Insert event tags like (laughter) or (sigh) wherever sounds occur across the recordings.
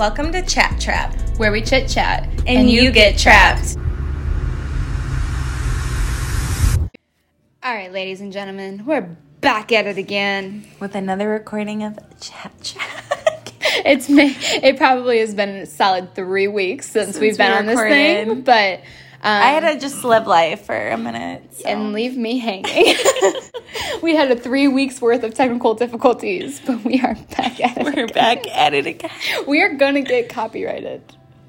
Welcome to Chat Trap, where we chit chat and, you, get trapped. All right, ladies and gentlemen, we're back at it again. with another recording of Chat Trap. (laughs) It's me. It probably has been a solid three weeks since, we've been we on this thing, but um, I had to just live life for a minute. so- and leave me hanging. (laughs) we had a three weeks worth of technical difficulties, but we are back at it. we're again. back at it again. We are gonna get copyrighted.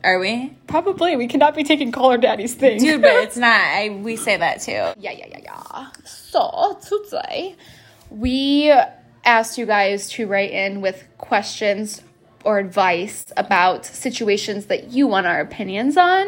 Are we? Probably. We cannot be taking Call Her Daddy's thing. Dude, but it's not. I, we say that too. (laughs) Yeah, yeah, yeah, yeah. So, today, we asked you guys to write in with questions or advice about situations that you want our opinions on.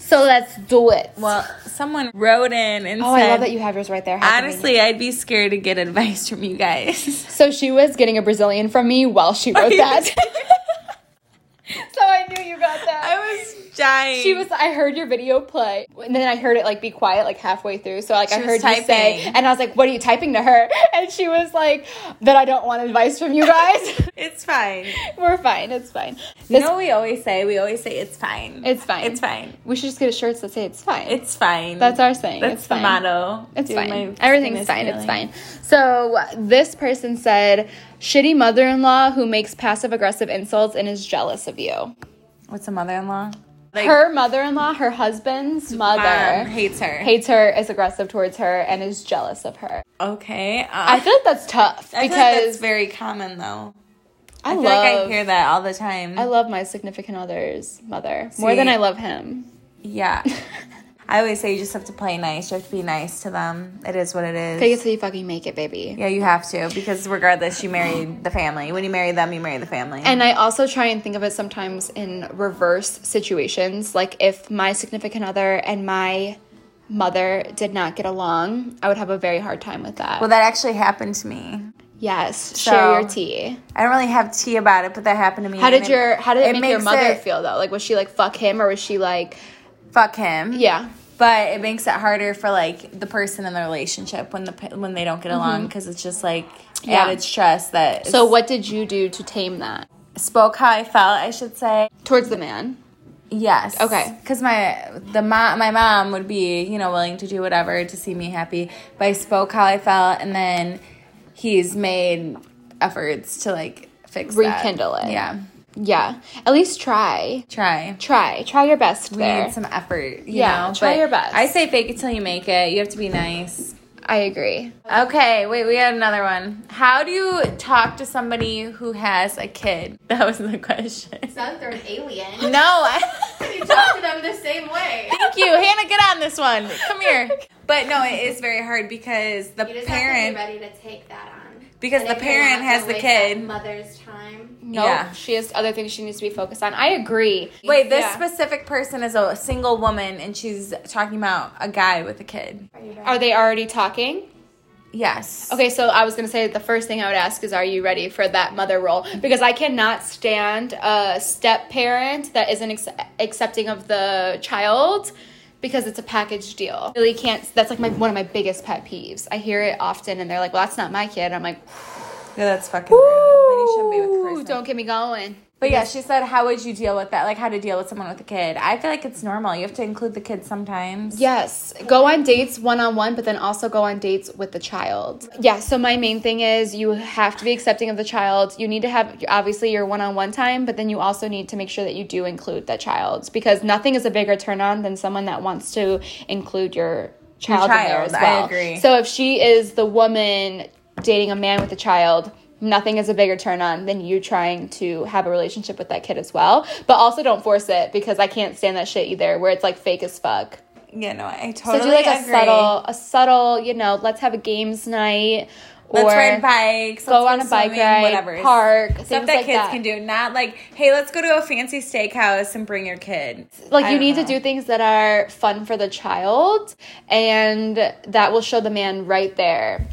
So let's do it. Well, someone wrote in and said. oh, said, I love that you have yours right there. How honestly, I'd be scared to get advice from you guys. (laughs) So she was getting a Brazilian from me while she wrote (laughs) that. (laughs) so I knew you got that. I was dying. She was. I heard your video play, and then I heard it like be quiet like halfway through. So like I heard you say, and I was like, "What are you typing to her?" (laughs) And she was like, "That I don't want advice from you guys." (laughs) (laughs) It's fine. We're fine. It's fine. You know what we always say? We always say it's fine. it's fine. It's fine. We should just get a shirts that say it's fine. It's fine. That's our saying. That's it's the fine. motto. It's Dude, fine. Everything's fine. It's fine. So this person said, "Shitty mother-in-law who makes passive-aggressive insults and is jealous of you." What's a mother-in-law? Like, her mother-in-law, her husband's mother, mom hates her. hates her, is aggressive towards her, and is jealous of her. okay. Uh, I feel like that's tough I feel like that's very common though. I, I feel love like I hear that all the time. I love my significant other's mother more than I love him. yeah. (laughs) I always say you just have to play nice. You have to be nice to them. It is what it is. Fake it till you fucking make it, baby. Yeah, you have to because regardless, you marry the family. When you marry them, you marry the family. And I also try and think of it sometimes in reverse situations. Like if my significant other and my mother did not get along, I would have a very hard time with that. well, that actually happened to me. yes, So- share your tea. I don't really have tea about it, but that happened to me. How did your how did it, make your mother it- feel though? Like was she like fuck him or was she like Fuck him. yeah? But it makes it harder for like the person in the relationship when the when they don't get along because it's just like Mm-hmm. Yeah. added stress that So what did you do to tame that spoke how I felt I should say towards the man? yes Okay. because my the mom my mom would be you know willing to do whatever to see me happy but I spoke how I felt and then he's made efforts to like fix that. Rekindle it. yeah Yeah, at least try. try Try. Try your best we there. need some effort you Yeah, know try but your best. I say fake it till you make it you have to be nice I agree. Okay, wait, we had another one. How do you talk to somebody who has a kid? (laughs) That was the question. Sounds like they're an alien. (laughs) No, I, (laughs) you talk to them the same way. thank you. Hannah, get on this one. Come here. But no, it is very hard because the You just parent, have to be ready to take that on. Because And the parent has the kid. Mother's time. No, Yeah. she has other things she needs to be focused on. I agree. Wait, this Yeah. specific person is a single woman and she's talking about a guy with a kid. Are? Are they already talking? Yes. Okay, so I was gonna say the first thing I would ask is, are you ready for that mother role? Because I cannot stand a step parent that isn't ex- accepting of the child because it's a package deal. Really can't. That's like my one of my biggest pet peeves. I hear it often, and they're like, "Well, that's not my kid." I'm like, Yeah, that's fucking rude. Then you shouldn't be with the "Ooh, person. don't get me going." But yeah, she said, how would you deal with that? Like, how to deal with someone with a kid. I feel like it's normal. You have to include the kid sometimes. Yes, go on dates one on one, but then also go on dates with the child. Yeah, so my main thing is you have to be accepting of the child. You need to have obviously your one on one time, but then you also need to make sure that you do include that child because nothing is a bigger turn on than someone that wants to include your child, in there as child, I well. agree. So if she is the woman dating a man with a child, nothing is a bigger turn on than you trying to have a relationship with that kid as well. But also don't force it because I can't stand that shit either where it's like fake as fuck. Yeah, no, I totally So do like a agree. subtle, a subtle, you know, let's have a games night, or Let's ride bikes. go on a bike swimming, ride, whatever. park, Stuff that like kids that. can do. Not like, hey, let's go to a fancy steakhouse and bring your kid. Like I you need know. to do things that are fun for the child, and that will show the man right there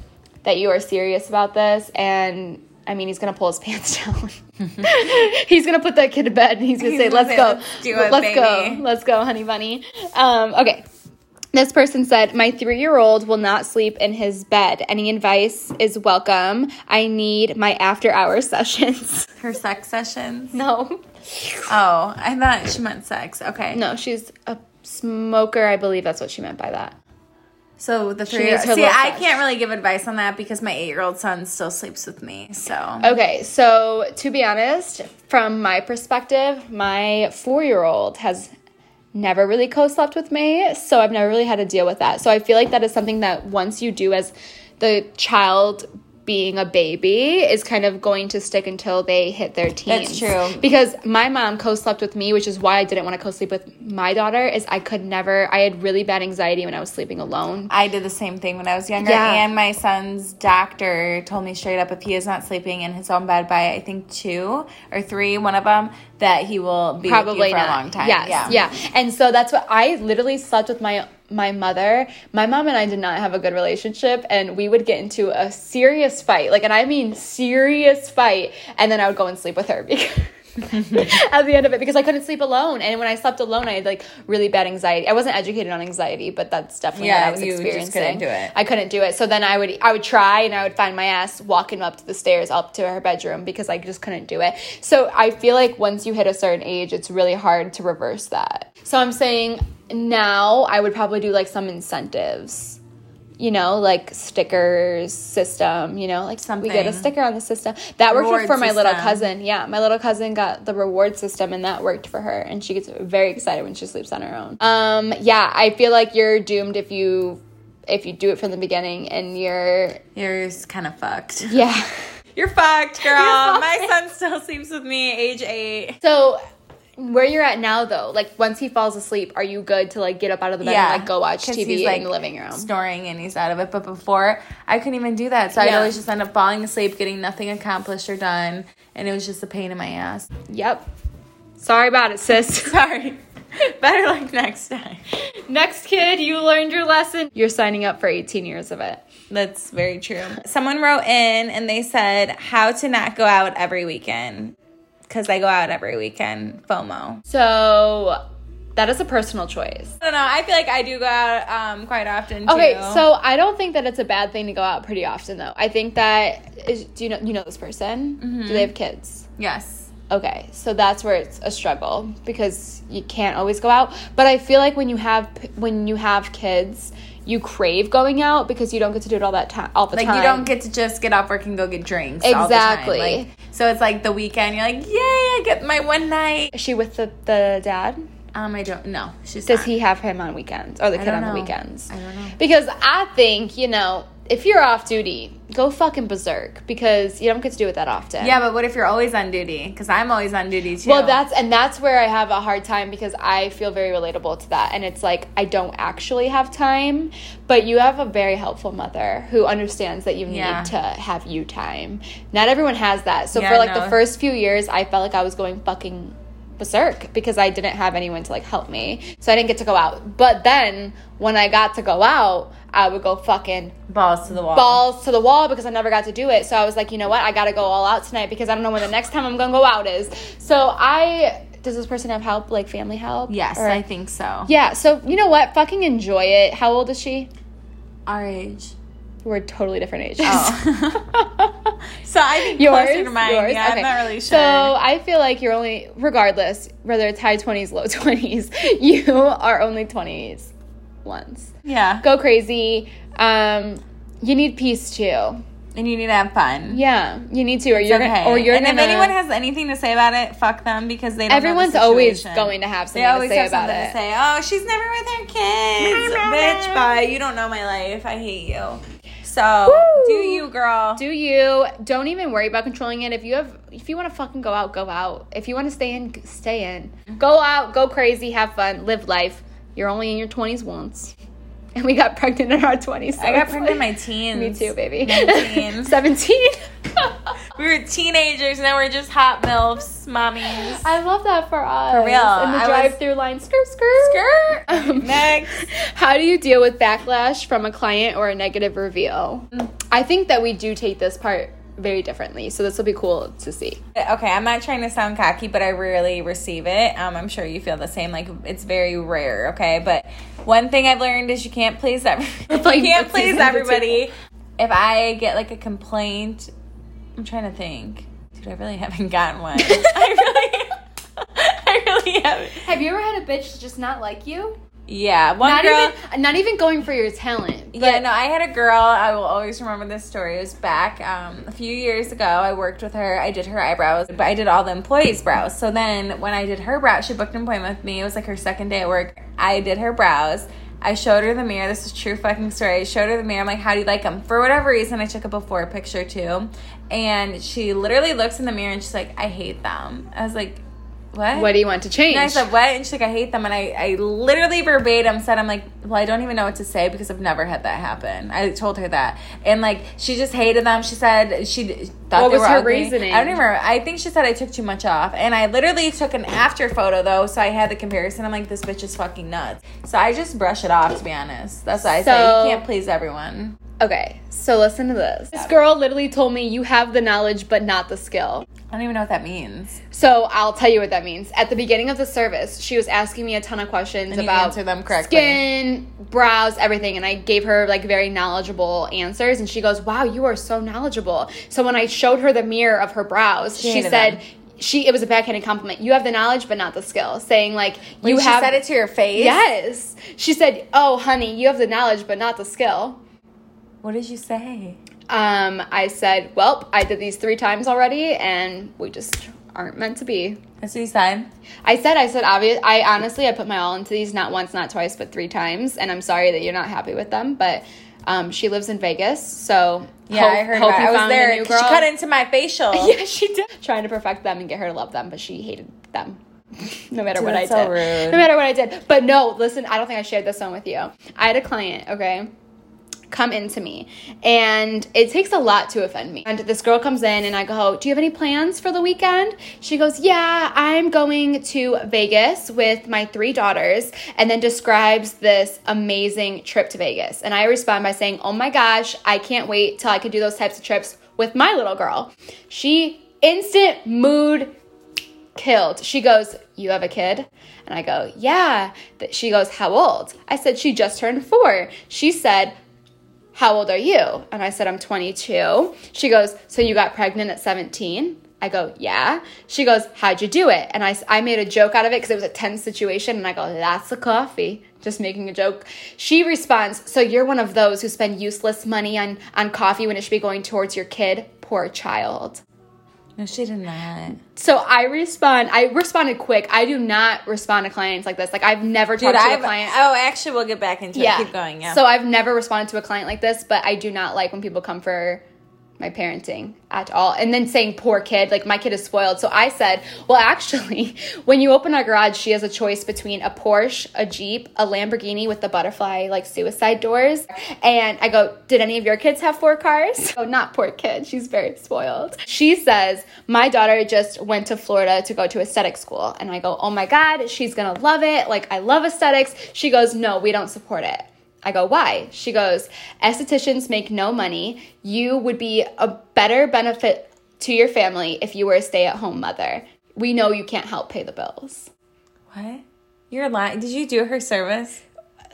that you are serious about this. And I mean, he's gonna pull his (laughs) pants down. (laughs) he's gonna put that kid to bed, and he's gonna He's say, gonna "Let's say, go, "Let's it, let's go, let's go, honey bunny." Um, okay. This person said, My three year old will not sleep in his bed. Any advice is welcome. I need my after hour (laughs) sessions. Her sex sessions. No. Oh, I thought she meant sex. Okay. No, she's a smoker. I believe that's what she meant by that. So the three. needs See, I can't really give advice on that because my eight-year-old son still sleeps with me. So Okay, so to be honest, from my perspective, my four year old has never really co slept with me, so I've never really had to deal with that. So I feel like that is something that once you do as the child being a baby is kind of going to stick until they hit their teens. That's true. Because my mom co-slept with me, which is why I didn't want to co-sleep with my daughter, is I could never I had really bad anxiety when I was sleeping alone. I did the same thing when I was younger, Yeah. and my son's doctor told me straight up if he is not sleeping in his own bed by I think two or three, one of them, that he will be probably for not. a long time. Yes, yeah, yeah. And so that's what I literally slept with my my mother. My mom and I did not have a good relationship, and we would get into a serious fight, like, and I mean serious fight, and then I would go and sleep with her (laughs) because. at the end of it because I couldn't sleep alone and when I slept alone I had like really bad anxiety. I wasn't educated on anxiety, but that's definitely Yeah, what I was you just experiencing. couldn't do it. I couldn't do it. So then I would I would try and I would find my ass walking up to the stairs up to her bedroom because I just couldn't do it. So I feel like once you hit a certain age, it's really hard to reverse that. So I'm saying now I would probably do like some incentives. You know, like stickers system, you know, like Something. we get a sticker on the system. That worked Reward for my little cousin. Yeah, my little cousin got the reward system and that worked for her and she gets very excited when she sleeps on her own. Um yeah, I feel like you're doomed if you if you do it from the beginning and you're you're kind of fucked. yeah. (laughs) You're fucked, girl. (laughs) You're My son still sleeps with me, age eight. So where you're at now though, like once he falls asleep, are you good to like get up out of the bed and like go watch TV he's, like, in the living room? snoring and he's out of it. But before, I couldn't even do that. So I'd always just end up falling asleep, getting nothing accomplished or done, and it was just a pain in my ass. Yep. Sorry about it, sis. (laughs) (laughs) Sorry. Better luck next time. Next kid, you learned your lesson. You're signing up for 18 years of it. That's very true. Someone wrote in and they said how to not go out every weekend because I go out every weekend. FOMO. So that is a personal choice. I don't know. I feel like I do go out um, quite often. Okay, so I don't think that it's a bad thing to go out pretty often though. I think that is do you know you know this person? Do they have kids? yes. Okay, so that's where it's a struggle because you can't always go out. But I feel like when you have when you have kids, you crave going out because you don't get to do it all that time all the Like time. you don't get to just get off work and go get drinks. all the time. Exactly. Like, so it's like the weekend. You're like, yay! I get my one night. Is she with the, the dad? Um, I don't. know. she's. Does not. he have him on weekends or the I kid on the weekends? I don't know. Because I think you know if you're off duty, go fucking berserk because you don't get to do it that often. Yeah, but what if you're always on duty? Because I'm always on duty too. Well, that's and that's where I have a hard time because I feel very relatable to that, and it's like I don't actually have time, but you have a very helpful mother who understands that you Yeah. need to have you time. Not everyone has that, so Yeah, for like no. the first few years, I felt like I was going fucking berserk because I didn't have anyone to like help me, so I didn't get to go out. But then when I got to go out, I would go fucking balls to the wall. balls to the wall because I never got to do it. So I was like, you know what? I got to go all out tonight because I don't know when the next time I'm going to go out is. So I does this person have help, like family help? Yes, Or- I think so. yeah. So you know what? Fucking enjoy it. How old is she? Our age. We're totally different ages. Oh. (laughs) so I think yours, closer to mine. yours. Yeah, okay. I'm not really sure. So I feel like you're only, regardless, whether it's high twenties, low twenties, (laughs) you are only twenties once. yeah, Go crazy. Um, you need peace too. and you need to have fun. Yeah, you need to, or It's you're okay. gonna, or you're and gonna. if anyone has anything to say about it, fuck them because they don't. know the Everyone's always going to have something to say about something it. to say. Oh, she's never with her kids, bitch. Bye. You don't know my life. I hate you. So Woo. do you, girl? Do you? Don't even worry about controlling it. If you have, if you want to fucking go out, go out. If you want to stay in, stay in. Go out, go crazy, have fun, live life. You're only in your twenties once, and we got pregnant in our twenties. I got pregnant in my teens. Me too, baby. 19. (laughs) Seventeen. We were teenagers, and then we're just hot milfs, mommies. I love that for us. For real, In the drive-through line, skirt, skirt, Skirt. Um, Next. How do you deal with backlash from a client or a negative reveal? I think that we do take this part very differently. So this will be cool to see. Okay, I'm not trying to sound cocky, but I rarely receive it. Um, I'm sure you feel the same. Like it's very rare. Okay, but one thing I've learned is you can't please every- (laughs) (laughs) you can't (laughs) please everybody. If I get like a complaint, I'm trying to think. Dude, I really haven't gotten one. I really, I really haven't. Have you ever had a bitch just not like you? Yeah, one Not girl. even not even going for your talent. But yeah, no, I had a girl. I will always remember this story. It was back um, a few years ago. I worked with her. I did her eyebrows, but I did all the employees' brows. So then when I did her brows, she booked an appointment with me. It was like her second day at work. I did her brows. I showed her the mirror. This is true fucking story. I showed her the mirror. I'm like, how do you like them? For whatever reason, I took a before picture too. And she literally looks in the mirror and she's like, I hate them. I was like, what? what do you want to change? And I said, what? And she's like, I hate them. And I, I literally verbatim said, I'm like, well, I don't even know what to say because I've never had that happen. I told her that. And like, she just hated them. She said she thought What they was were her ugly. reasoning? I don't even remember. I think she said I took too much off. And I literally took an after photo though. So I had the comparison. I'm like, this bitch is fucking nuts. So I just brush it off, to be honest. That's what I say. You can't please everyone. Okay, so listen to this. This girl literally told me you have the knowledge but not the skill. I don't even know what that means. So I'll tell you what that means. At the beginning of the service, she was asking me a ton of questions And about answered them correctly. skin, brows, everything, and I gave her like very knowledgeable answers. And she goes, "Wow, you are so knowledgeable." So when I showed her the mirror of her brows, She she, said. them. She it was a backhanded compliment. You have the knowledge but not the skill. Saying like Wait, you she have said it to your face? Yes. She said, "Oh, honey, you have the knowledge but not the skill." What did you say? Um, I said, "Well, I did these three times already, and we just aren't meant to be." That's what you said? I said, I said, obvious. I honestly, I put my all into these, not once, not twice, but three times, and I'm sorry that you're not happy with them. But um, she lives in Vegas, so Yeah, hope- I heard hope I was there. She cut into my facial. (laughs) Yeah, she did. Trying to perfect them and get her to love them, but she hated them. (laughs) no matter Dude, what I so did. rude. No matter what I did. But no, listen, I don't think I shared this one with you. I had a client, okay? Come into me, and it takes a lot to offend me. And this girl comes in, and I go, Do you have any plans for the weekend? She goes, Yeah, I'm going to Vegas with my three daughters, and then describes this amazing trip to Vegas. And I respond by saying, Oh my gosh, I can't wait till I can do those types of trips with my little girl. She instant mood killed. She goes, You have a kid? And I go, Yeah. She goes, How old? I said, She just turned four. She said, How old are you? And I said, I'm 22. She goes, So you got pregnant at 17? I go, Yeah. She goes, How'd you do it? And I, I made a joke out of it because it was a tense situation. And I go, That's the coffee. Just making a joke. She responds, So you're one of those who spend useless money on, on coffee when it should be going towards your kid? Poor child. No, she did not. So I respond. I responded quick. I do not respond to clients like this. Like I've never Dude, talked to I've, a client. oh, actually, we'll get back into yeah. it. Keep going, yeah. So I've never responded to a client like this, but I do not like when people come for my parenting at all. And then saying poor kid, like my kid is spoiled. So I said, well, actually, (laughs) when you open our garage, she has a choice between a Porsche, a Jeep, a Lamborghini with the butterfly like suicide doors. And I go, did any of your kids have four cars? (laughs) Oh, not poor kid. She's very spoiled. She says, my daughter just went to Florida to go to aesthetic school. And I go, oh my God, she's gonna love it. Like, I love aesthetics. She goes, no, we don't support it. I go, why? She goes, estheticians make no money. You would be a better benefit to your family if you were a stay at home mother. We know you can't help pay the bills. what? You're lying. Did you do her service?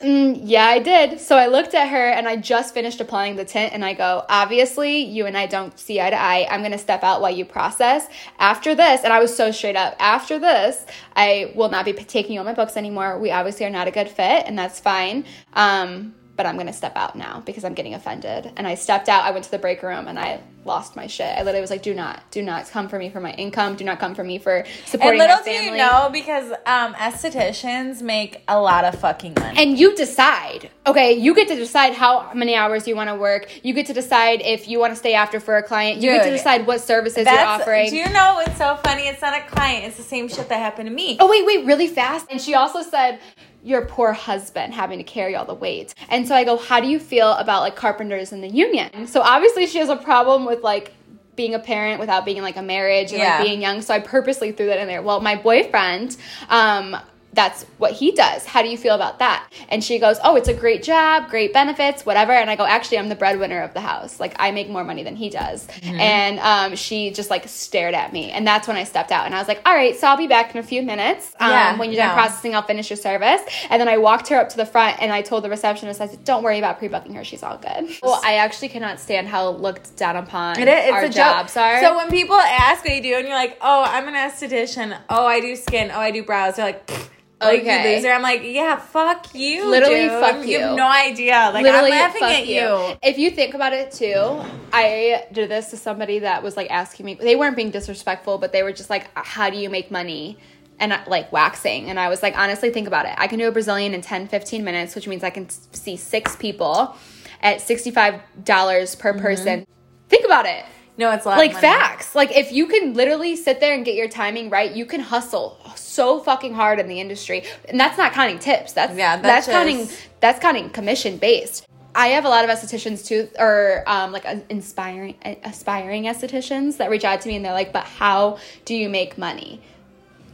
Mm, yeah, I did. So I looked at her and I just finished applying the tint and I go, obviously, you and I don't see eye to eye. I'm going to step out while you process. After this, and I was so straight up, after this, I will not be taking you on my books anymore. We obviously are not a good fit and that's fine. Um, but I'm going to step out now because I'm getting offended. And I stepped out. I went to the break room and I lost my shit. I literally was like, do not, do not come for me for my income. Do not come for me for supporting. And little do you know, because um, estheticians make a lot of fucking money. and you decide okay you get to decide how many hours you want to work you get to decide if you want to stay after for a client you get to decide what services you're offering do you know what's so funny? It's not a client. It's the same shit that happened to me. oh wait wait really fast and she also said your poor husband having to carry all the weight. And so i go how do you feel about like carpenters in the union? So obviously she has a problem with like being a parent without being in like a marriage and Yeah. like being young. So i purposely threw that in there. Well my boyfriend um that's what he does. How do you feel about that? And she goes, Oh, it's a great job, great benefits, whatever. And I go, Actually, I'm the breadwinner of the house. Like, I make more money than he does. Mm-hmm. And um, she just like stared at me. And that's when I stepped out. And I was like, All right, so I'll be back in a few minutes. Um, Yeah, when you're done yeah. processing, I'll finish your service. And then I walked her up to the front and I told the receptionist, I said, Don't worry about pre booking her. She's all good. Well, I actually cannot stand how looked down upon It is, our a joke. jobs are. So when people ask what you do, and you're like, "Oh, I'm an esthetician. Oh, I do skin. Oh, I do brows," they're like, "Pfft, "Like Okay. you loser." I'm like, "Yeah, fuck you, Literally, dude. fuck You you. have no idea. Like literally I'm laughing at you. If you think about it too, I did this to somebody that was like asking me. They weren't being disrespectful, but they were just like, "How do you make money?" And uh, like waxing, and I was like, honestly, think about it. I can do a Brazilian in 10, 15 minutes, which means I can see six people at $65 per person. Think about it No, it's like facts like if you can literally sit there and get your timing right you can hustle so fucking hard in the industry and that's not counting tips that's Yeah, that's, that's counting that's counting commission based I have a lot of estheticians too, or um, like inspiring, aspiring estheticians that reach out to me and they're like, "But how do you make money?"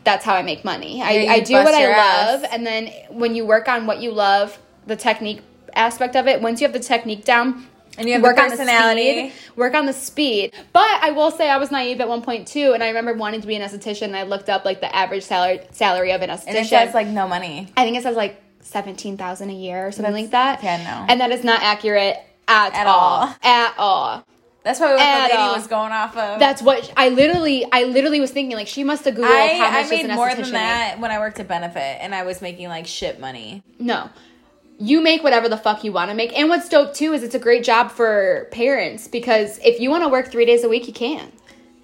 That's how I make money. I, Yeah, you I do what I love, ass. and then when you work on what you love, the technique aspect of it. Once you have the technique down, And you have the work on personality. the speed, work on the speed. But I will say I was naive at one point too, and I remember wanting to be an esthetician. And I looked up like the average salary salary of an esthetician. and it says like no money. I think it says like seventeen thousand a year or something like that. yeah, no. and that is not accurate at, At all. all. At all. That's probably what At the lady all. was going off of. That's what I literally, I literally was thinking. Like she must have googled I, how much I made an more than that when I worked at Benefit, and I was making like shit money. No. You make whatever the fuck you want to make. And what's dope too is it's a great job for parents because if you want to work three days a week, you can.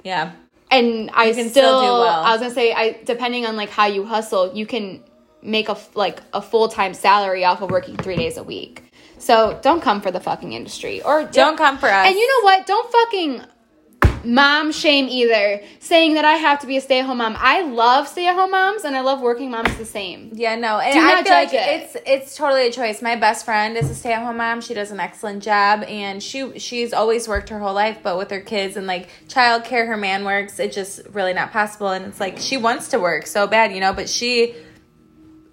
Yeah. And I can still, still do well. I was gonna say, I depending on like how you hustle, you can make a like a full time salary off of working three days a week. So don't come for the fucking industry or Don't come for us. And you know what? Don't fucking mom shame either. Saying that I have to be a stay at home mom. I love stay at home moms and I love working moms the same. Yeah, no, and Do I feel like it. it's it's totally a choice. My best friend is a stay at home mom. She does an excellent job, and she she's always worked her whole life, but with her kids and like childcare, her man works. It's just really not possible, and it's like she wants to work so bad, you know, but she.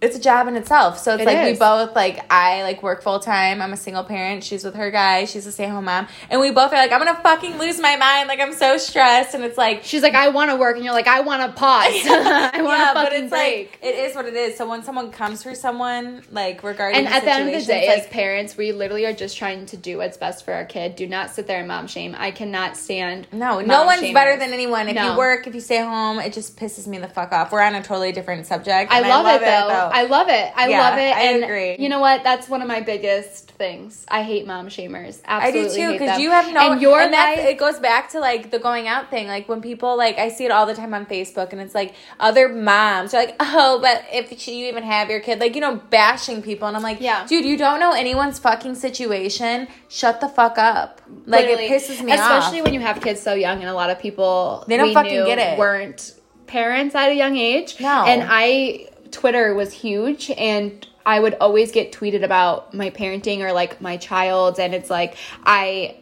It's a job in itself. So it's It like we both like I like work full time. I'm a single parent. She's with her guy. She's a stay at home mom. And we both are like, I'm gonna fucking lose my mind. Like I'm so stressed. And it's like She's like, I want to work, and you're like, I want to pause. (laughs) (laughs) I want to yeah, fucking but it's break. like it is what it is. So when someone comes for someone, like regarding and the at the end of the day, it's as parents, we literally are just trying to do what's best for our kid. Do not sit there and mom shame. I cannot stand. no, no one's shamers. better than anyone. If No. you work, if you stay home, it just pisses me the fuck off. We're on a totally different subject. I and love, it though. I love it. I Yeah, love it. I And agree. You know what? That's one of my biggest things. I hate mom shamers. Absolutely. I do too because you have no and your and life. it goes back to like the going out thing like when people like I see it all the time on Facebook and it's like other moms are like oh but if you even have your kid like you know bashing people and I'm like Yeah. dude you don't know anyone's fucking situation shut the fuck up like Literally. it pisses me especially off especially when you have kids so young, and a lot of people They don't fucking knew get it. weren't parents at a young age. No. and I Twitter was huge, and I would always get tweeted about my parenting or like my child, and it's like I.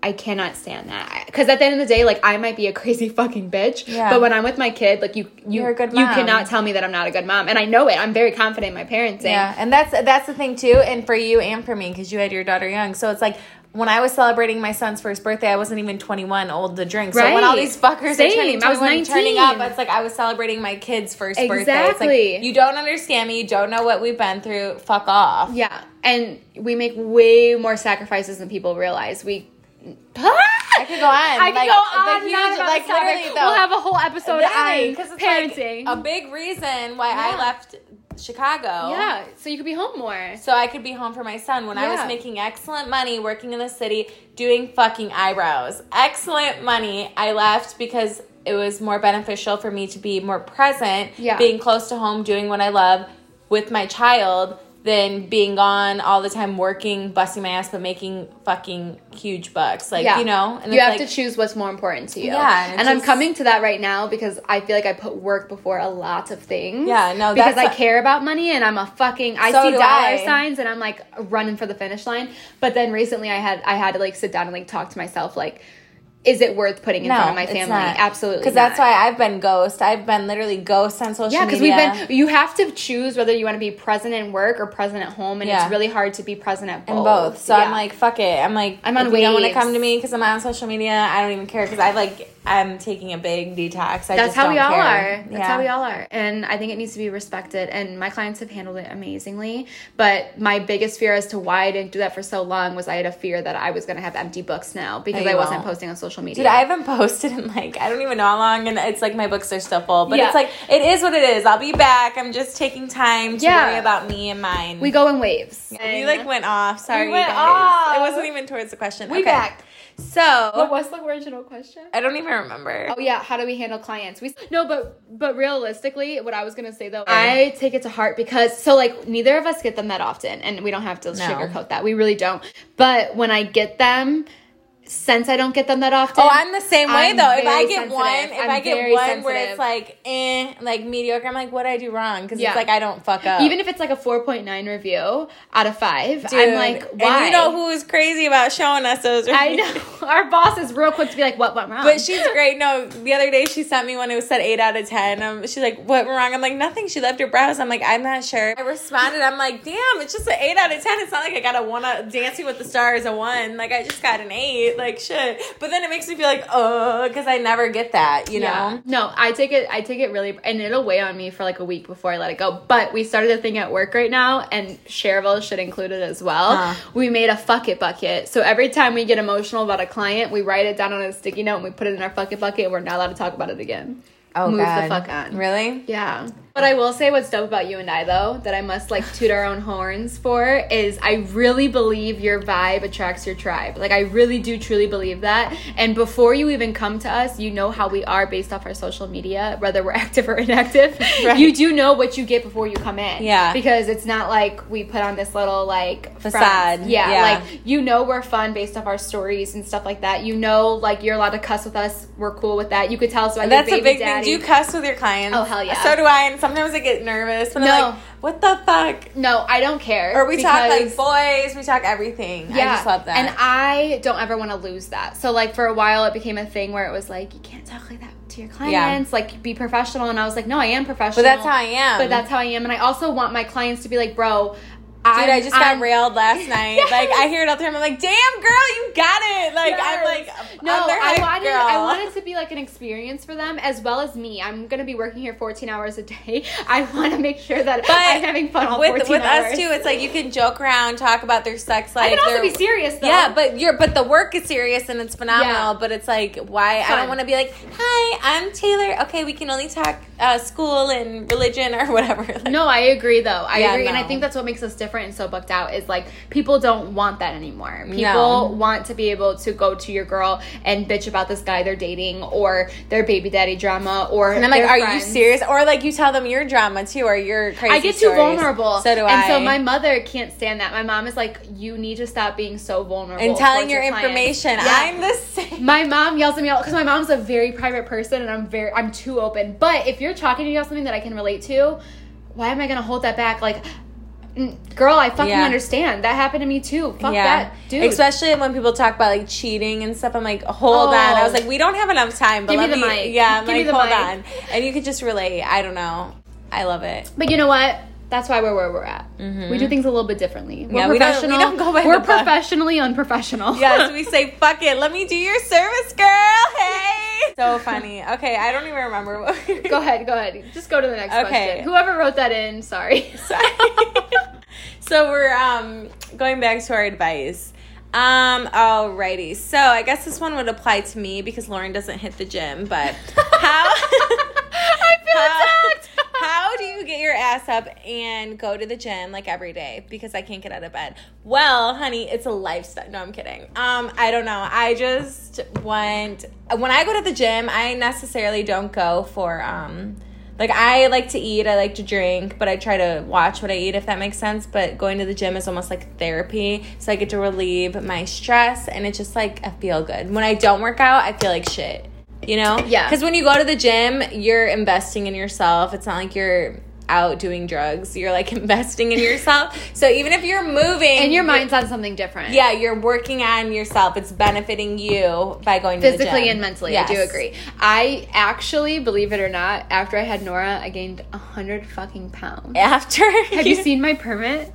I cannot stand that because at the end of the day, like I might be a (laughs) crazy fucking bitch, Yeah. but when I'm with my kid, like you, you, You're a good you cannot tell me that I'm not a good mom, and I know it. I'm very confident in my parenting. Yeah, and that's that's the thing too, and for you and for me because you had your daughter young. So it's like when I was celebrating my son's first birthday, I wasn't even twenty one, old to drink. So when all these fuckers Same. are turning I was 21, turning up, 19. it's like I was celebrating my kid's first birthday. It's Exactly. like you don't understand me, you don't know what we've been through. Fuck off. Yeah, and we make way more sacrifices than people realize. We. I could go on. I like, go on huge, on about like literally though. We'll have a whole episode on parenting. Like a big reason why Yeah. I left Chicago. yeah, so you could be home more. so I could be home for my son when I was making excellent money working in the city doing fucking eyebrows. Excellent money. I left because it was more beneficial for me to be more present, Yeah. being close to home, doing what I love with my child than being gone all the time working, busting my ass, but making fucking huge bucks. Like, you know? And you have like, to choose what's more important to you. Yeah, and and, it's I'm coming to that right now because I feel like I put work before a lot of things. Yeah, no, because I a- care about money and I'm a fucking. I So see do dollar I. signs and I'm like running for the finish line. But then recently I had I had to like sit down and like talk to myself like. Is it worth putting in No, front of my family? Absolutely. Because that's why I've been ghost. I've been literally ghost on social media. Yeah, because we've been. You have to choose whether you want to be present in work or present at home, and Yeah. it's really hard to be present at both. in both. So Yeah. I'm like, fuck it. I'm like, I'm on if you don't want to come to me because I'm on social media, I don't even care because I like I'm taking a big detox. I That's how we all care. are. That's Yeah. how we all are. And I think it needs to be respected. And my clients have handled it amazingly. But my biggest fear as to why I didn't do that for so long was I had a fear that I was going to have empty books now because No, I wasn't won't. posting on social media. Dude, I haven't posted in like I don't even know how long, and it's like my books are still full. But Yeah. it's like it is what it is. I'll be back. I'm just taking time to Yeah. worry about me and mine. we go in waves. we like went off. Sorry, We went off. It wasn't even towards the question. We okay. back. So What was the original question? I don't even remember. Oh yeah, how do we handle clients? We no, but but realistically, what I was gonna say though, I take it to heart because so like neither of us get them that often, and we don't have to sugarcoat that. We really don't. But when I get them, since I don't get them that often, Oh, I'm the same way I'm though. If I get sensitive. one, if I'm i get one where it's like eh, like mediocre, I'm like, what I do wrong? Because Yeah. it's like I don't fuck up. even if it's like a 4.9 review out of five, Dude, I'm like, why? And you know who is crazy about showing us those? I know (laughs) our boss is real quick to be like, what went wrong? But she's great. No, the other day she sent me one. It was said eight out of ten. Um, she's like, "What went wrong?" I'm like, "Nothing." She left her brows. I'm like, "I'm not sure." I responded. I'm like, "Damn, it's just an eight out of ten. It's not like I got a one. Out, Dancing with the Stars a one. Like I just got an eight. Like shit." But then it makes me feel like, uh, oh, because I never get that. You know. Yeah. No, I take it. I take it really, and it'll weigh on me for like a week before I let it go. But we started a thing at work right now, and Cherville should include it as well. Huh. We made a fuck it bucket. So every time we get emotional about a client, we write it down on a sticky note and we put it in our fuck it bucket. And we're not allowed to talk about it again. Oh Move the God. fuck on. Really? Yeah. But I will say what's dope about you and I though, that I must like toot our own horns for, is I really believe your vibe attracts your tribe. Like I really do truly believe that. And before you even come to us, you know how we are based off our social media, whether we're (laughs) active or inactive. Right. You do know what you get before you come in. Yeah. Because it's not like we put on this little like. Facade. Yeah, Yeah. Like you know we're fun based off our stories and stuff like that. You know like you're allowed to cuss with us. We're cool with that. You could tell us about That's a big daddy. thing. Do you cuss with your clients? Oh, hell yeah. So do I, and sometimes I get nervous. But No. I'm like, what the fuck? no, I don't care. Or we talk like boys. We talk everything. Yeah. I just love that. And I don't ever want to lose that. So like for a while it became a thing where it was like you can't talk like that to your clients, like be professional and I was like, No, I am professional. but that's how I am. But that's how I am. And I also want my clients to be like, bro, Dude, I just got I'm- railed last (laughs) night. Yes. Like I hear it all the time. I'm like, damn girl, you got it. Like I'm like, no, I wanted girl. I wanted to be like an experience for them as well as me. I'm gonna be working here 14 hours a day. (laughs) I want to make sure that But I'm having fun all with 14 with hours. us too. It's like you can joke around, talk about their sex life. I can also be serious though. Yeah, but you're but the work is serious and it's phenomenal. Yeah. But it's like why I don't want to be like, hi, I'm Taylor. Okay, we can only talk uh, school and religion or (laughs) whatever. Like, No, I agree though. I Yeah, agree. And I think that's what makes us different and so booked out is like people don't want that anymore. People No. want to be able to go to your girl and bitch about this guy they're dating or their baby daddy drama or And I'm like, are friends. you serious? Or like you tell them your drama too, or your crazy. I get too vulnerable. So do I. and so my mother can't stand that. My mom is like, you need to stop being so vulnerable. and telling towards your, information. Yeah. I'm the same. My mom yells at me all because my mom's a very private person and I'm very I'm too open. But if you're talking to me about something that I can relate to, why am I gonna hold that back? Like, girl, I fucking Yeah. understand. That happened to me too. Fuck that, dude. Especially when people talk about like cheating and stuff. I'm like, hold Oh. on. I was like, we don't have enough time, but Give me let the mic. Yeah, Give me like, the hold mic. on. And you could just relate. I don't know. I love it. but you know what? That's why we're where we're at. We do things a little bit differently. We're Mm-hmm. Yeah, we don't- we professional. don't go by we're professionally unprofessional. Yes, we (laughs) say, fuck it. Let me do your service, girl. Hey. So funny. Okay, I don't even remember what we go ahead, go ahead. Just go to the next Okay. question. Whoever wrote that in, sorry. Sorry. (laughs) so we're um going back to our advice. Um, alrighty. So I guess this one would apply to me because Lauren doesn't hit the gym, but (laughs) how I feel (laughs) how, get your ass up and go to the gym like every day because I can't get out of bed? Well, honey, it's a lifestyle. No, I'm kidding. Um, I don't know. I just want when I go to the gym, I necessarily don't go for um like I like to eat, I like to drink, but I try to watch what I eat if that makes sense. But going to the gym is almost like therapy, so I get to relieve my stress, and it's just like I feel good. When I don't work out, I feel like shit. You know? Yeah. Because when you go to the gym, you're investing in yourself. It's not like you're out doing drugs. You're like (laughs) investing in yourself. so even if you're moving And your mind's on something different. yeah, you're working on yourself. It's benefiting you by going to the physically and mentally. I do agree. I actually, believe it or not, after I had Nora, I gained a hundred fucking pounds. After Have you (laughs) seen my permit?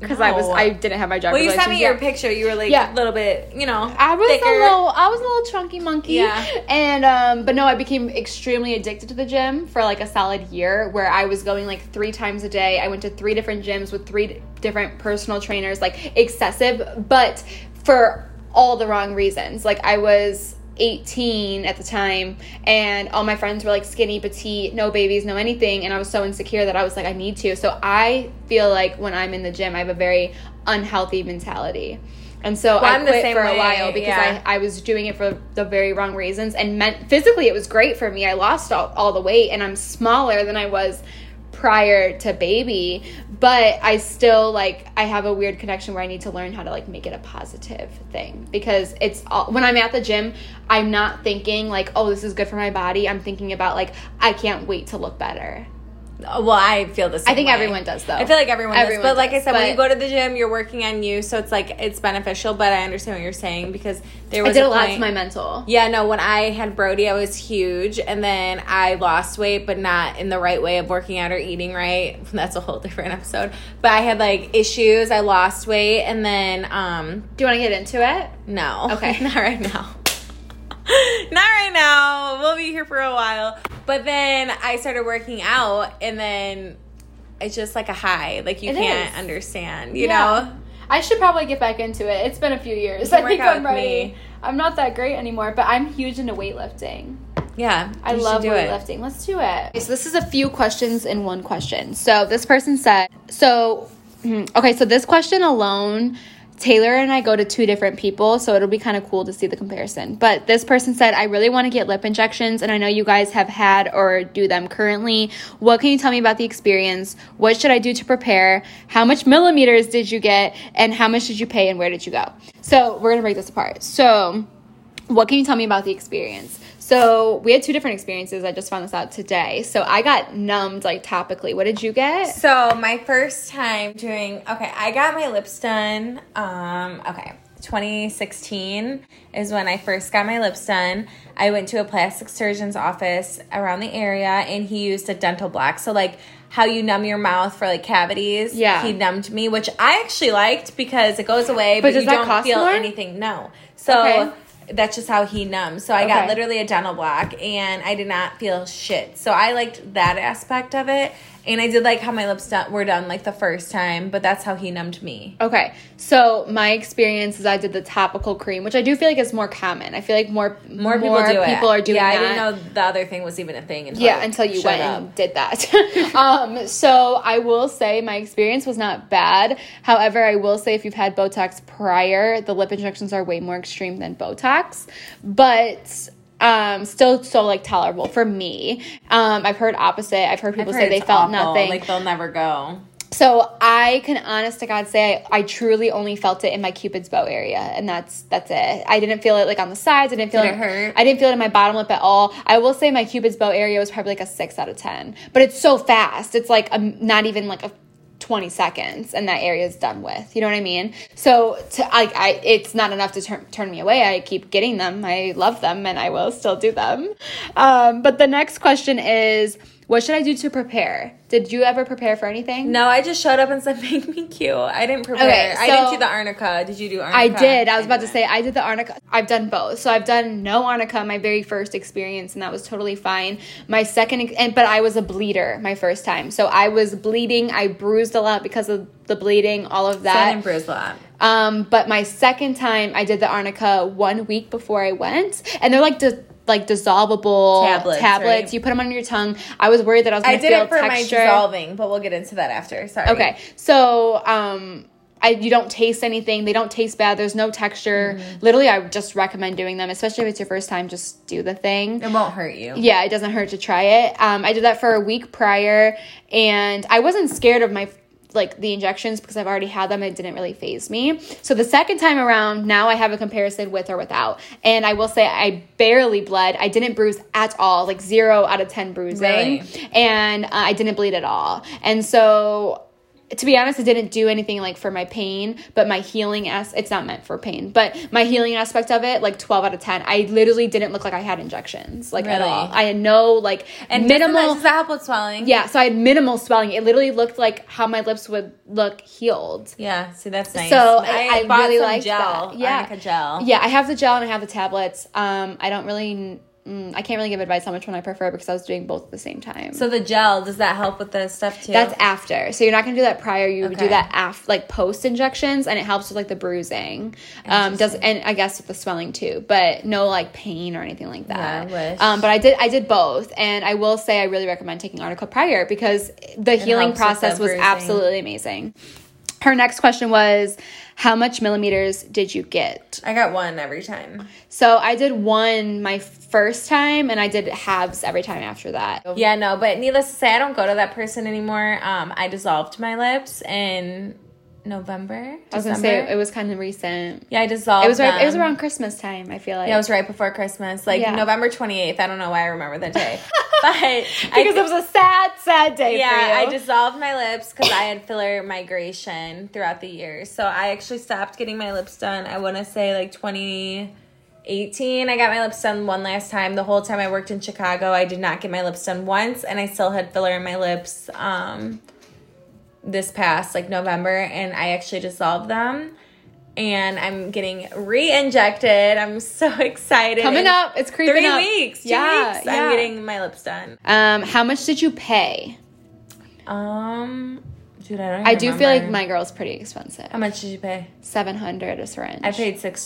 Because I was, I didn't have my driver's Well, you sent license me your picture. You were like Yeah. a little bit, you know, I was thicker. a little, I was a little chunky monkey. Yeah. And um, but no, I became extremely addicted to the gym for like a solid year, where I was going like three times a day. I went to three different gyms with three d- different personal trainers, like excessive, but for all the wrong reasons. Like I was 18 at the time and all my friends were like skinny petite no babies no anything and i was so insecure that i was like i need to so i feel like when i'm in the gym i have a very unhealthy mentality and so I I'm quit for a while because yeah. I, I was doing it for the very wrong reasons and meant physically it was great for me. I lost all, all the weight and I'm smaller than I was prior to baby, but I still like I have a weird connection where I need to learn how to like make it a positive thing because it's all, when I'm at the gym, I'm not thinking like, "Oh, this is good for my body." I'm thinking about like, "I can't wait to look better." Well, I feel the same. I think way. everyone does, though. I feel like everyone, Everyone does. But like I said, when you go to the gym, you're working on you, so it's like it's beneficial. But I understand what you're saying because there I was did a a lot point- to my mental. Yeah, no, when I had Brody, I was huge, and then I lost weight, but not in the right way of working out or eating right. (laughs) That's a whole different episode. But I had like issues. I lost weight, and then um Do you want to get into it? no, Okay. (laughs) not right now. (laughs) not right now. We'll be here for a while. But then I started working out, and then it's just like a high. Like you It can't is. understand, you Yeah. know. I should probably get back into it. It's been a few years. (laughs) I think I'm ready. me. I'm not that great anymore, but I'm huge into weightlifting. Yeah, I love do it. weightlifting. Let's do it. Okay, so this is a few questions in one question. So this person said, so hmm, okay, so this question alone, Taylor and I go to two different people, so it'll be kind of cool to see the comparison. But this person said, I really want to get lip injections, and I know you guys have had or do them currently. What can you tell me about the experience? What should I do to prepare? How much millimeters did you get? And how much did you pay, and where did you go? So we're gonna break this apart. So what can you tell me about the experience? So we had two different experiences. I just found this out today. So I got numbed like topically. What did you get? So my first time doing okay, I got my lips done. Um, okay, 2016 is when I first got my lips done. I went to a plastic surgeon's office around the area, and he used a dental block. So like how you numb your mouth for like cavities. Yeah. he numbed me, which I actually liked because it goes away, but, But you don't feel more? anything. No, so. Okay. That's just how he numbs. So I got Okay. literally a dental block and I did not feel shit. So I liked that aspect of it. And I did like how my lips done, were done like the first time, but that's how he numbed me. Okay. So my experience is I did the topical cream, which I do feel like is more common. I feel like more More people do it. people are doing Yeah, that. I didn't know the other thing was even a thing until yeah, until you went up. and did that. (laughs) (laughs) um, so I will say my experience was not bad. However, I will say if you've had Botox prior, the lip injections are way more extreme than Botox, but um, still so like tolerable for me. Um, I've heard opposite. I've heard people I've say they felt awful, nothing. Like they'll never go. So I can honest to God say I, I truly only felt it in my cupid's bow area, and that's that's it. I didn't feel it like on the sides. I didn't feel Did it hurt? I didn't feel it in my bottom lip at all. I will say my cupid's bow area was probably like a six out of ten, but it's so fast. It's like a, not even like a 20 seconds and that area is done with you know what i mean? So to I, I it's not enough to turn, turn me away i keep getting them i love them and i will still do them. Um, but the next question is what should i do to prepare did you ever prepare for anything No, I just showed up and said, (laughs) make me cute. I didn't prepare. Okay, I didn't do the arnica. Did you do arnica? I did. I was about to say I did the arnica. I've done both. So I've done no arnica my very first experience, and that was totally fine. My second, and but I was a bleeder my first time, so I was bleeding. I bruised a lot because of the bleeding, all of So I that. didn't bruise a lot. Um, but my second time, I did the arnica one week before I went, and they're like. Di- like dissolvable Tablets, tablets. right? You put them on your tongue. I was worried that I was I going to did feel it for texture. my dissolving, but we'll get into that after. Sorry. Okay, so um, I you don't taste anything. They don't taste bad. There's no texture. Mm-hmm. Literally, I would just recommend doing them, especially if it's your first time. Just do the thing. It won't hurt you. Yeah, it doesn't hurt to try it. Um, I did that for a week prior, and I wasn't scared of my like the injections because I've already had them. It didn't really phase me. So the second time around, now I have a comparison with or without. And I will say I barely bled. I didn't bruise at all, like zero out of 10 bruising. Really? And uh, I didn't bleed at all. And so to be honest, it didn't do anything like for my pain, but my healing as it's not meant for pain, but my healing aspect of it, like twelve out of ten. I literally didn't look like I had injections, like at all. I had no like And minimal. Does that help with swelling? yeah, so I had minimal swelling. It literally looked like how my lips would look healed. Yeah. See, that's nice. So I, I, bought really liked gel. that. Yeah, gel. Yeah, I have the gel and I have the tablets. Um, I don't really, mm, I can't really give advice on which one I prefer because I was doing both at the same time. So the gel does that help with the stuff too? That's after. So you're not gonna do that prior. You would do that after, like post injections, and it helps with like the bruising. Um, does and I guess with the swelling too, but no like pain or anything like that. Yeah, I wish. Um, but I did I did both, and I will say I really recommend taking Arnica prior because the healing process was bruising. absolutely amazing. Her next question was, how much millimeters did you get? I got one every time. So I did one my first time, and I did halves every time after that. Yeah, no, but needless to say, I don't go to that person anymore. Um, I dissolved my lips in November. I was gonna say it was kind of recent. yeah, I dissolved. It was right. It was around Christmas time. I feel like Yeah, it was right before Christmas, like Yeah. November twenty eighth. I don't know why I remember that day, (laughs) but because it was a sad, sad day yeah, for you. I dissolved my lips because I had filler migration throughout the year. So I actually stopped getting my lips done. I want to say like 2018. I got my lips done one last time. The whole time I worked in Chicago, I did not get my lips done once, and I still had filler in my lips. Um, this past like November, and I actually dissolved them. And I'm getting re-injected. I'm so (laughs) excited. Coming up, it's creeping three up. weeks. Yeah, weeks. yeah. I'm getting my lips done. Um, how much did you pay? Um, dude, I don't. I do feel like my girl's pretty expensive. How much did you pay? Seven hundred a syringe. I paid six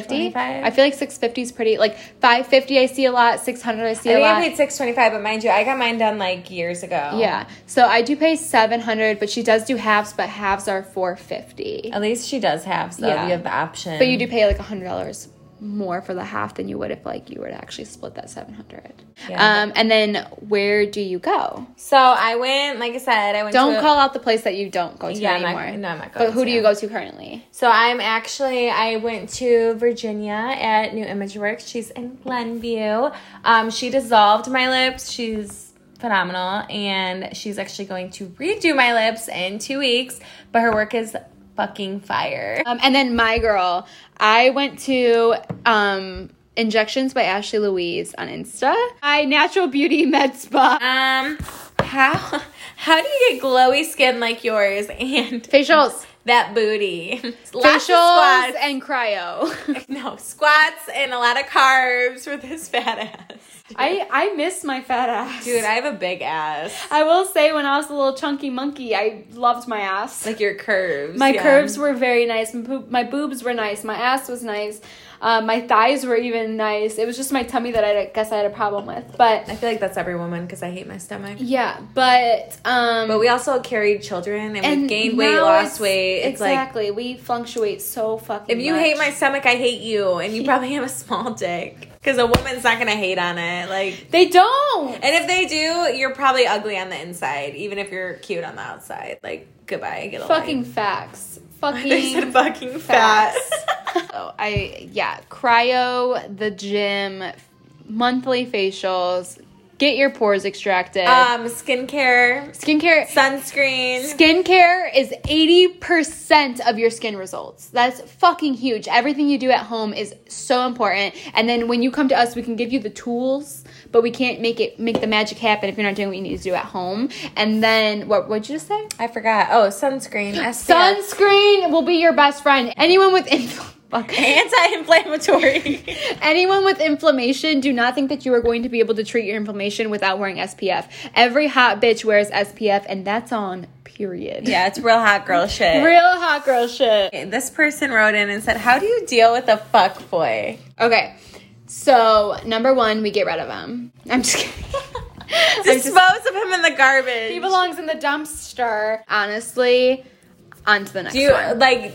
fifty. I feel like six fifty is pretty. Like five fifty, I see a lot. Six hundred, I see I a lot. I paid six twenty-five, but mind you, I got mine done like years ago. yeah, so I do pay seven hundred, but she does do halves, but halves are four fifty. At least she does have, so Yeah. you have the option. But you do pay like a hundred dollars more for the half than you would if like you were to actually split that seven hundred. Yeah. Um, and then where do you go? So I went, like I said, I went. Don't to a- call out the place that you don't go to Yeah, I'm not- anymore. no, I'm not going But who do you go to currently? So I'm actually I went to Virginia at New Image Works. She's in Glenview. Um, she dissolved my lips. She's phenomenal, and she's actually going to redo my lips in two weeks. But her work is fucking fire. Um, and then my girl, I went to um, Injections by Ashley Louise on Insta. My natural beauty med spa. Um, how how do you get glowy skin like yours and Facials. that booty? Lots Facials squats. and cryo. (laughs) no squats and a lot of carbs for this fat ass. (laughs) I, I miss my fat ass. Dude, I have a big ass. I will say when I was a little chunky monkey, I loved my ass. Like your curves. my yeah. curves were very nice. My, boob, my boobs were nice. My ass was nice. Um, my thighs were even nice. It was just my tummy that I guess I had a problem with. But I feel like that's every woman because I hate my stomach. yeah, but um, But we also carried children and, we gained weight, lost weight. It's like exactly. we fluctuate so fucking. if you much. hate my stomach, I hate you, and you (laughs) probably have a small dick because a woman's not gonna hate on it. Like, they don't. and if they do, you're probably ugly on the inside, even if you're cute on the outside. Like, goodbye, get a Fucking life. facts. (laughs) They said Fucking fucking fat. (laughs) so I yeah, cryo, the gym, monthly facials, get your pores extracted. um, skincare, skincare. sunscreen. Skincare is 80% of your skin results. That's fucking huge. Everything you do at home is so important. And then when you come to us, we can give you the tools, but we can't make it make the magic happen if you're not doing what you need to do at home. And then what what'd you just say? I forgot. Oh, sunscreen. SPF. Sunscreen will be your best friend. Anyone with infl-. Anti-inflammatory. (laughs) Anyone with inflammation, do not think that you are going to be able to treat your inflammation without wearing SPF. Every hot bitch wears SPF, and that's on period. yeah, it's real hot girl shit. Real hot girl shit. Okay, This person wrote in and said, "How do you deal with a fuck boy?" Okay, so number one, we get rid of him. I'm just kidding. (laughs) I'm just- Dispose of him in the garbage. he belongs in the dumpster. Honestly, on to the next Do you one. like?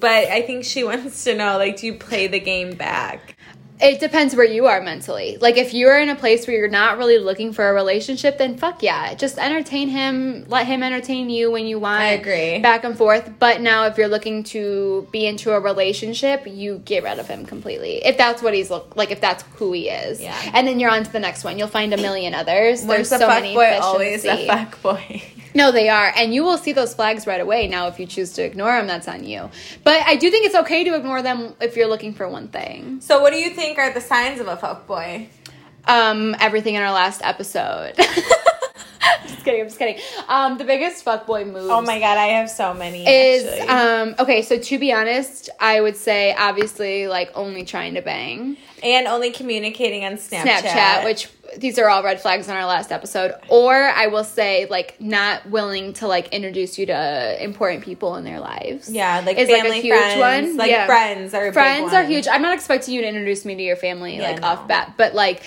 But I think she (laughs) wants to know, like, do you play the game back? It depends where you are mentally. Like if you're in a place where you're not really looking for a relationship, then fuck yeah. Just entertain him, let him entertain you when you want. I agree. Back and forth. But now if you're looking to be into a relationship, you get rid of him completely. If that's what he's look like if that's who he is. Yeah. And then you're on to the next one. You'll find a million others. There's There's so many boy, always a fuck boy. No, they are. And you will see those flags right away. Now, if you choose to ignore them, that's on you. But I do think it's okay to ignore them if you're looking for one thing. So, what do you think are the signs of a fuck boy? Um, everything in our last episode. (laughs) (laughs) just kidding. I'm just kidding. Um, the biggest fuckboy move. Oh my god, I have so many. Is actually. um okay, so to be honest, I would say obviously like only trying to bang. and only communicating on Snapchat. Snapchat, which these are all red flags on our last episode. Or I will say like not willing to like introduce you to important people in their lives. yeah, like is family, like a huge friends, one. like Yeah. friends are friends are huge. I'm not expecting you to introduce me to your family Yeah, like no. off bat, but like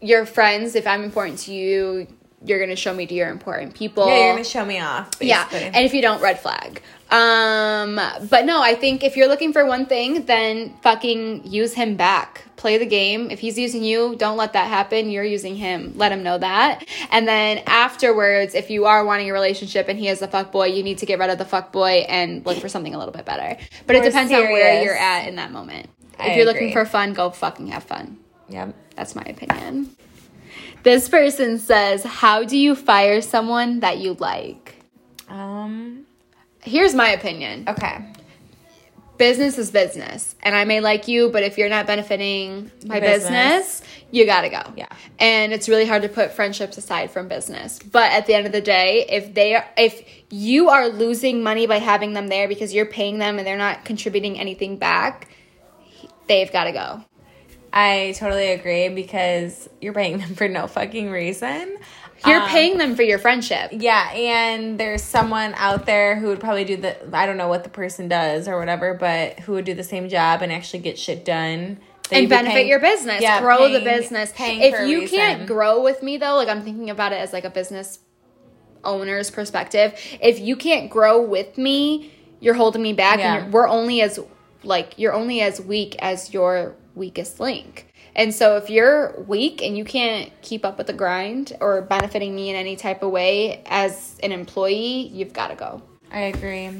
your friends, if I'm important to you, you're gonna show me to your important people. Yeah, you're gonna show me off. Yeah, and if you don't, red flag. Um, but no, I think if you're looking for one thing, then fucking use him back. Play the game. If he's using you, don't let that happen. You're using him. Let him know that. And then afterwards, if you are wanting a relationship and he is a fuck boy, you need to get rid of the fuck boy and look for something a little bit better. But it More depends on where you're at in that moment. If I you're looking for fun, go fucking have fun. Yep. That's my opinion. This person says, "How do you fire someone that you like?" Um. Here's my opinion. Okay. Business is business, and I may like you, but if you're not benefiting my Business. business, you gotta go. Yeah. And it's really hard to put friendships aside from business. But at the end of the day, if they are, if you are losing money by having them there because you're paying them and they're not contributing anything back, they've got to go. I totally agree because you're paying them for no fucking reason. You're Um, paying them for your friendship. Yeah, and there's someone out there who would probably do the I don't know what the person does or whatever, but who would do the same job and actually get shit done. and benefit paying- your business. Yeah, grow the business. paying if for you can't grow with me though, like I'm thinking about it as like a business owner's perspective. If you can't grow with me, you're holding me back, Yeah. and you're, we're only as like you're only as weak as your weakest link. And so if you're weak and you can't keep up with the grind or benefiting me in any type of way as an employee, you've got to go. I agree.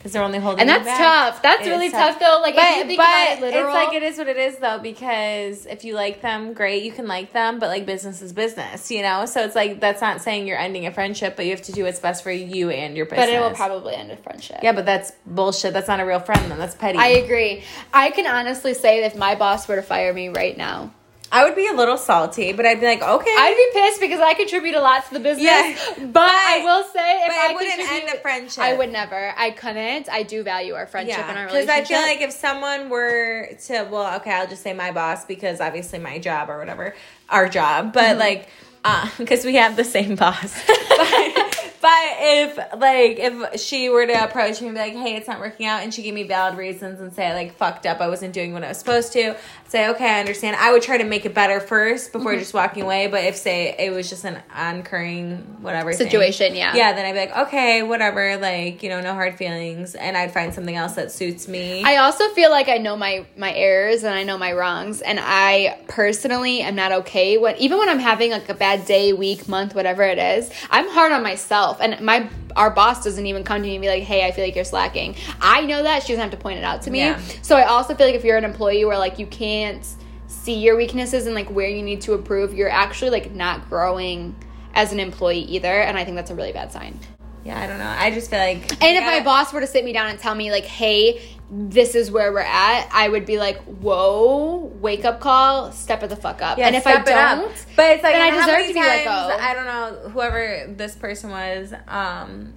Because they're only holding And that's back. tough. That's It is really tough. though. Like But, if you think but about it literal, it's like it is what it is though because if you like them, great, you can like them, but like business is business, you know. So it's like that's not saying you're ending a friendship, but you have to do what's best for you and your business. but it will probably end a friendship. yeah, but that's bullshit. That's not a real friend. Then that's petty. I agree. I can honestly say that if my boss were to fire me right now, I would be a little salty, but I'd be like, okay, I'd be pissed because I contribute a lot to the business. Yeah, but, I will say if but I it wouldn't end a friendship. I would never. I couldn't. I do value our friendship and our relationship. because. I feel like if someone were to, well, okay, I'll just say my boss because obviously my job or whatever, our job, but Mm-hmm. like, (laughs) because we have the same boss. (laughs) but, but if like if she were to approach me and be like, hey, it's not working out, and she gave me valid reasons and say I like fucked up, I wasn't doing what I was supposed to, say okay, I understand. I would try to make it better first before Mm-hmm. just walking away. But if say it was just an oncurring whatever thing, Situation, yeah. yeah, then I'd be like, okay, whatever, like you know, no hard feelings, and I'd find something else that suits me. I also feel like I know my my errors and I know my wrongs, and I personally am not okay when even when I'm having like a bad day, week, month, whatever it is. I'm hard on myself, and my our boss doesn't even come to me and be like, "Hey, I feel like you're slacking." I know that she doesn't have to point it out to me. Yeah. So I also feel like if you're an employee where like you can't see your weaknesses and like where you need to improve, you're actually like not growing as an employee either, and I think that's a really bad sign. yeah, I don't know. I just feel like, And if my boss were to sit me down and tell me, like, hey, this is where we're at, I would be like, whoa, wake up call, step it the fuck up. Yeah, and if I step it up. don't, but it's like then I deserve to be let times- go. I don't know whoever this person was. Um,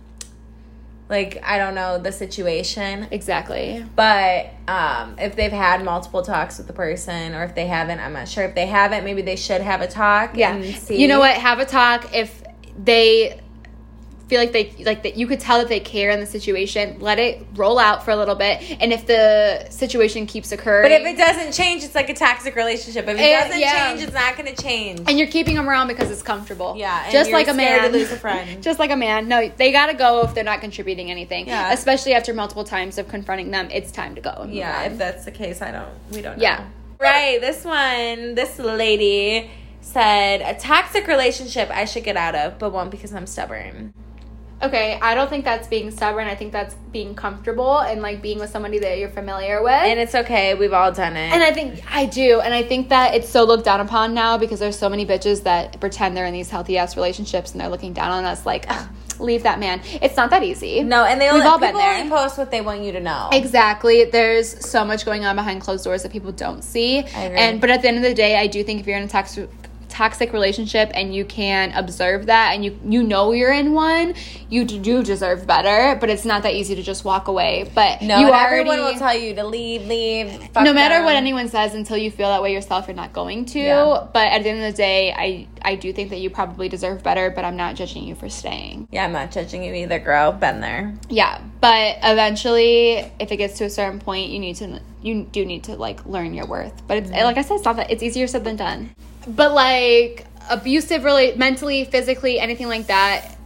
like I don't know the situation, exactly. but um, if they've had multiple talks with the person, or if they haven't, I'm not sure. If they haven't, maybe they should have a talk. Yeah. and see. You know what? Have a talk. If they feel like they like that you could tell that they care in the situation let it roll out for a little bit and if the situation keeps occurring But if it doesn't change, it's like a toxic relationship. If it, Eh, doesn't yeah. change, it's not going to change. and you're keeping them around because it's comfortable. Yeah, just like a man. to lose a friend. (laughs) just like a man. No, they gotta go if they're not contributing anything. Yeah. Especially after multiple times of confronting them, it's time to go. yeah, if that's the case, I don't. We don't. Know. Yeah. right. This one, this lady said a toxic relationship I should get out of, but won't because I'm stubborn. Okay, I don't think that's being stubborn. I think that's being comfortable and like being with somebody that you're familiar with. And it's okay. We've all done it. And I think I do, and I think that it's so looked down upon now because there's so many bitches that pretend they're in these healthy ass relationships and they're looking down on us like, leave that man. It's not that easy. no, and they We've only, all been people there. only post what they want you to know. Exactly. There's so much going on behind closed doors that people don't see. agree. And but at the end of the day, I do think if you're in a toxic toxic relationship and you can observe that and you you know you're in one, you do deserve better, but it's not that easy to just walk away. But No, you already everyone will tell you to leave, leave. fuck no matter what anyone says until you feel that way yourself you're not going to Yeah. but at the end of the day i i do think that you probably deserve better but i'm not judging you for staying Yeah, I'm not judging you either, girl. Been there. yeah but eventually if it gets to a certain point you need to you do need to like learn your worth but it's mm-hmm. like i said it's not that it's easier said than done but like abusive really mentally physically anything like that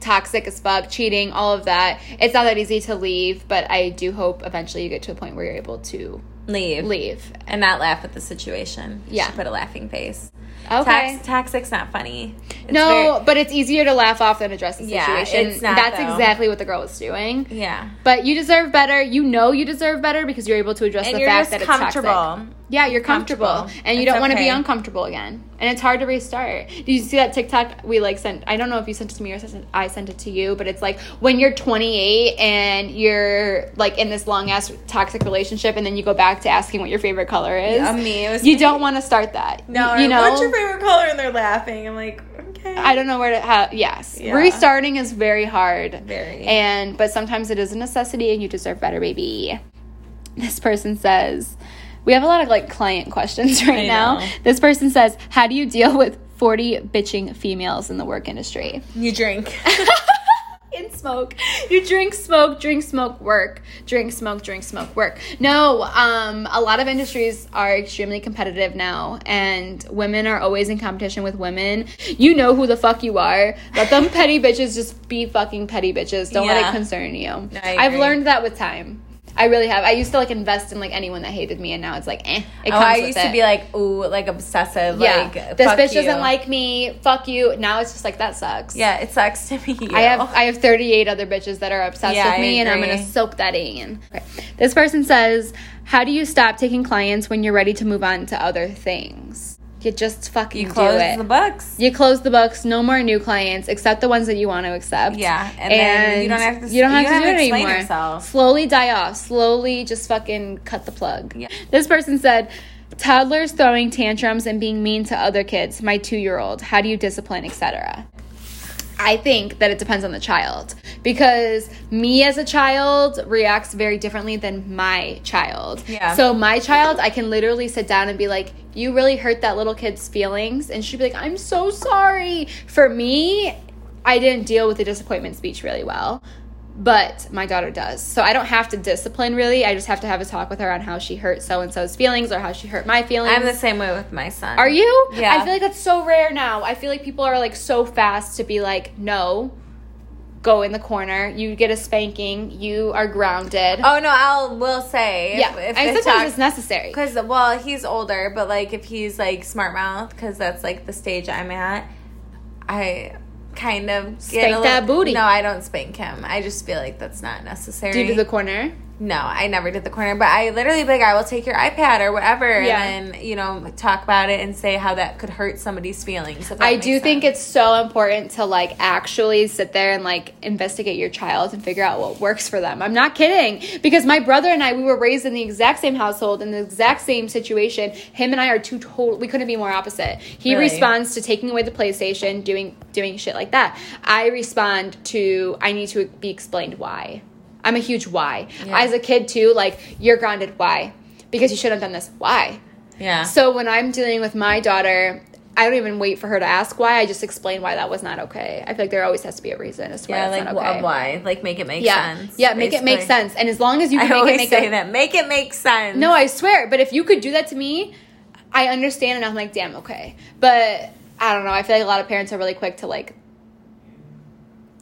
toxic as fuck cheating all of that it's not that easy to leave but i do hope eventually you get to a point where you're able to Leave. leave And not laugh at the situation. You Yeah. put a laughing face. Okay Tax, toxic's not funny. It's no, very- but it's easier to laugh off than address the Yeah, situation. it's not, That's though. exactly what the girl was doing. yeah. But you deserve better. You know you deserve better because you're able to address And the fact that it's comfortable. toxic. Yeah, you're comfortable, Comfortable. and you It's don't want to be uncomfortable again. And it's hard to restart. Did you see that TikTok we like sent? I don't know if you sent it to me or sent- I sent it to you, but it's like when you're 28 and you're like in this long ass toxic relationship, and then you go back to asking what your favorite color is. Yeah, me, it was you me. don't want to start that. No, you, you know. what's your favorite color? And they're laughing. I'm like, okay. I don't know where to have. Yes, Yeah. restarting is very hard. Very. And but sometimes it is a necessity, and you deserve better, baby. This person says, we have a lot of like client questions (laughs) right now. This person says, how do you deal with forty bitching females in the work industry? You drink. (laughs) In smoke, you drink, smoke, drink, smoke, work, drink, smoke, drink, smoke, work. No, um, a lot of industries are extremely competitive now, and women are always in competition with women. You know who the fuck you are. Let them (laughs) petty bitches just be fucking petty bitches. Don't let it concern you. I've learned that with time. I really have. I used to like invest in like anyone that hated me, and now it's like, eh. It oh, I used it. to be like, ooh, like obsessive. yeah, Like, this fuck bitch you. doesn't like me. Fuck you. Now it's just like that sucks. Yeah, it sucks to me. I have I have 38 other bitches that are obsessed Yeah, with me, and I'm gonna soak that in. Okay. This person says, "How do you stop taking clients when you're ready to move on to other things? You just fucking you do close it. the books. you close the books. No more new clients, except the ones that you want to accept. Yeah, and then you don't have to- You don't have you to do it anymore. yourself. Slowly die off. Slowly, just fucking cut the plug. Yeah. This person said. Toddlers throwing tantrums and being mean to other kids. My two year old. How do you discipline, etc. I think that it depends on the child because me as a child reacts very differently than my child. Yeah. So my child, I can literally sit down and be like, "You really hurt that little kid's feelings," and she'd be like, "I'm so sorry." For me, I didn't deal with the disappointment speech really well, but my daughter does. So I don't have to discipline really. I just have to have a talk with her on how she hurt so and so's feelings or how she hurt my feelings. I'm the same way with my son. Are you? Yeah. I feel like that's so rare now. I feel like people are like so fast to be like, no, go in the corner. You get a spanking. You are grounded. Oh no, I'll will say. yeah. if, if and sometimes talk- it's necessary. Because well, he's older, but like if he's like smart mouth, because that's like the stage I'm at. I kind of get Spank a that booty. No, I don't spank him. I just feel like that's not necessary. Do you do the corner? No, I never did the corner, but I literally be like, I will take your iPad or whatever, Yeah. and then you know talk about it and say how that could hurt somebody's feelings. I do think it's so important to like actually sit there and like investigate your child and figure out what works for them. I'm not kidding because my brother and I we were raised in the exact same household in the exact same situation. Him and I are two total we couldn't be more opposite. He Really? responds to taking away the PlayStation, doing doing shit like that. I respond to I need to be explained why. I'm a huge why. Yeah. As a kid too, like you're grounded why? Because you should have done this. Why? yeah. So when I'm dealing with my daughter, I don't even wait for her to ask why. I just explain why that was not okay. I feel like there always has to be a reason as to why yeah, that's like not okay. wh- why? Like make it make Yeah, sense. yeah, make it make sense. And as long as you I can make always it make say a- that. Make it make sense. No, I swear. But if you could do that to me, I understand, and I'm like, damn, okay. But I don't know. I feel like a lot of parents are really quick to like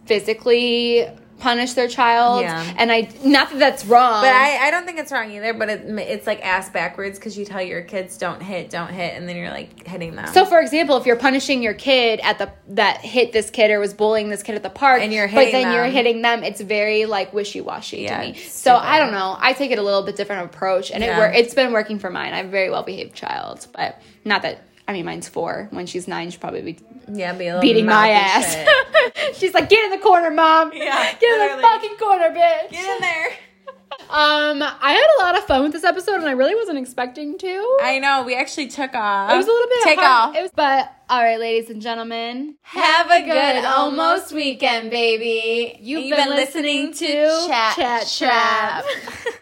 physically punish their child. Yeah. And I not that that's wrong. But I, I don't think it's wrong either. But it, it's like ass backwards because you tell your kids don't hit, don't hit, and then you're like hitting them. So, for example, if you're punishing your kid at the that hit this kid or was bullying this kid at the park, And you're but hitting then you're them. hitting them, it's very like wishy washy Yeah, to me. So. I don't know. I take it a little bit different approach, and it Yeah. wor- it's been working for mine. I'm a very well behaved child, but not that. I mean, mine's four. When she's nine, she'll probably be yeah, be beating my ass. (laughs) she's like, "Get in the corner, mom. Yeah, get in the fucking corner, bitch." Get in there. (laughs) Um, I had a lot of fun with this episode, and I really wasn't expecting to. I know. We actually took off. it was a little bit take hard. off. It was, but all right, ladies and gentlemen, Have a good almost weekend, baby. You've You've been been listening listening to to Chat Chat Trap. Trap. (laughs)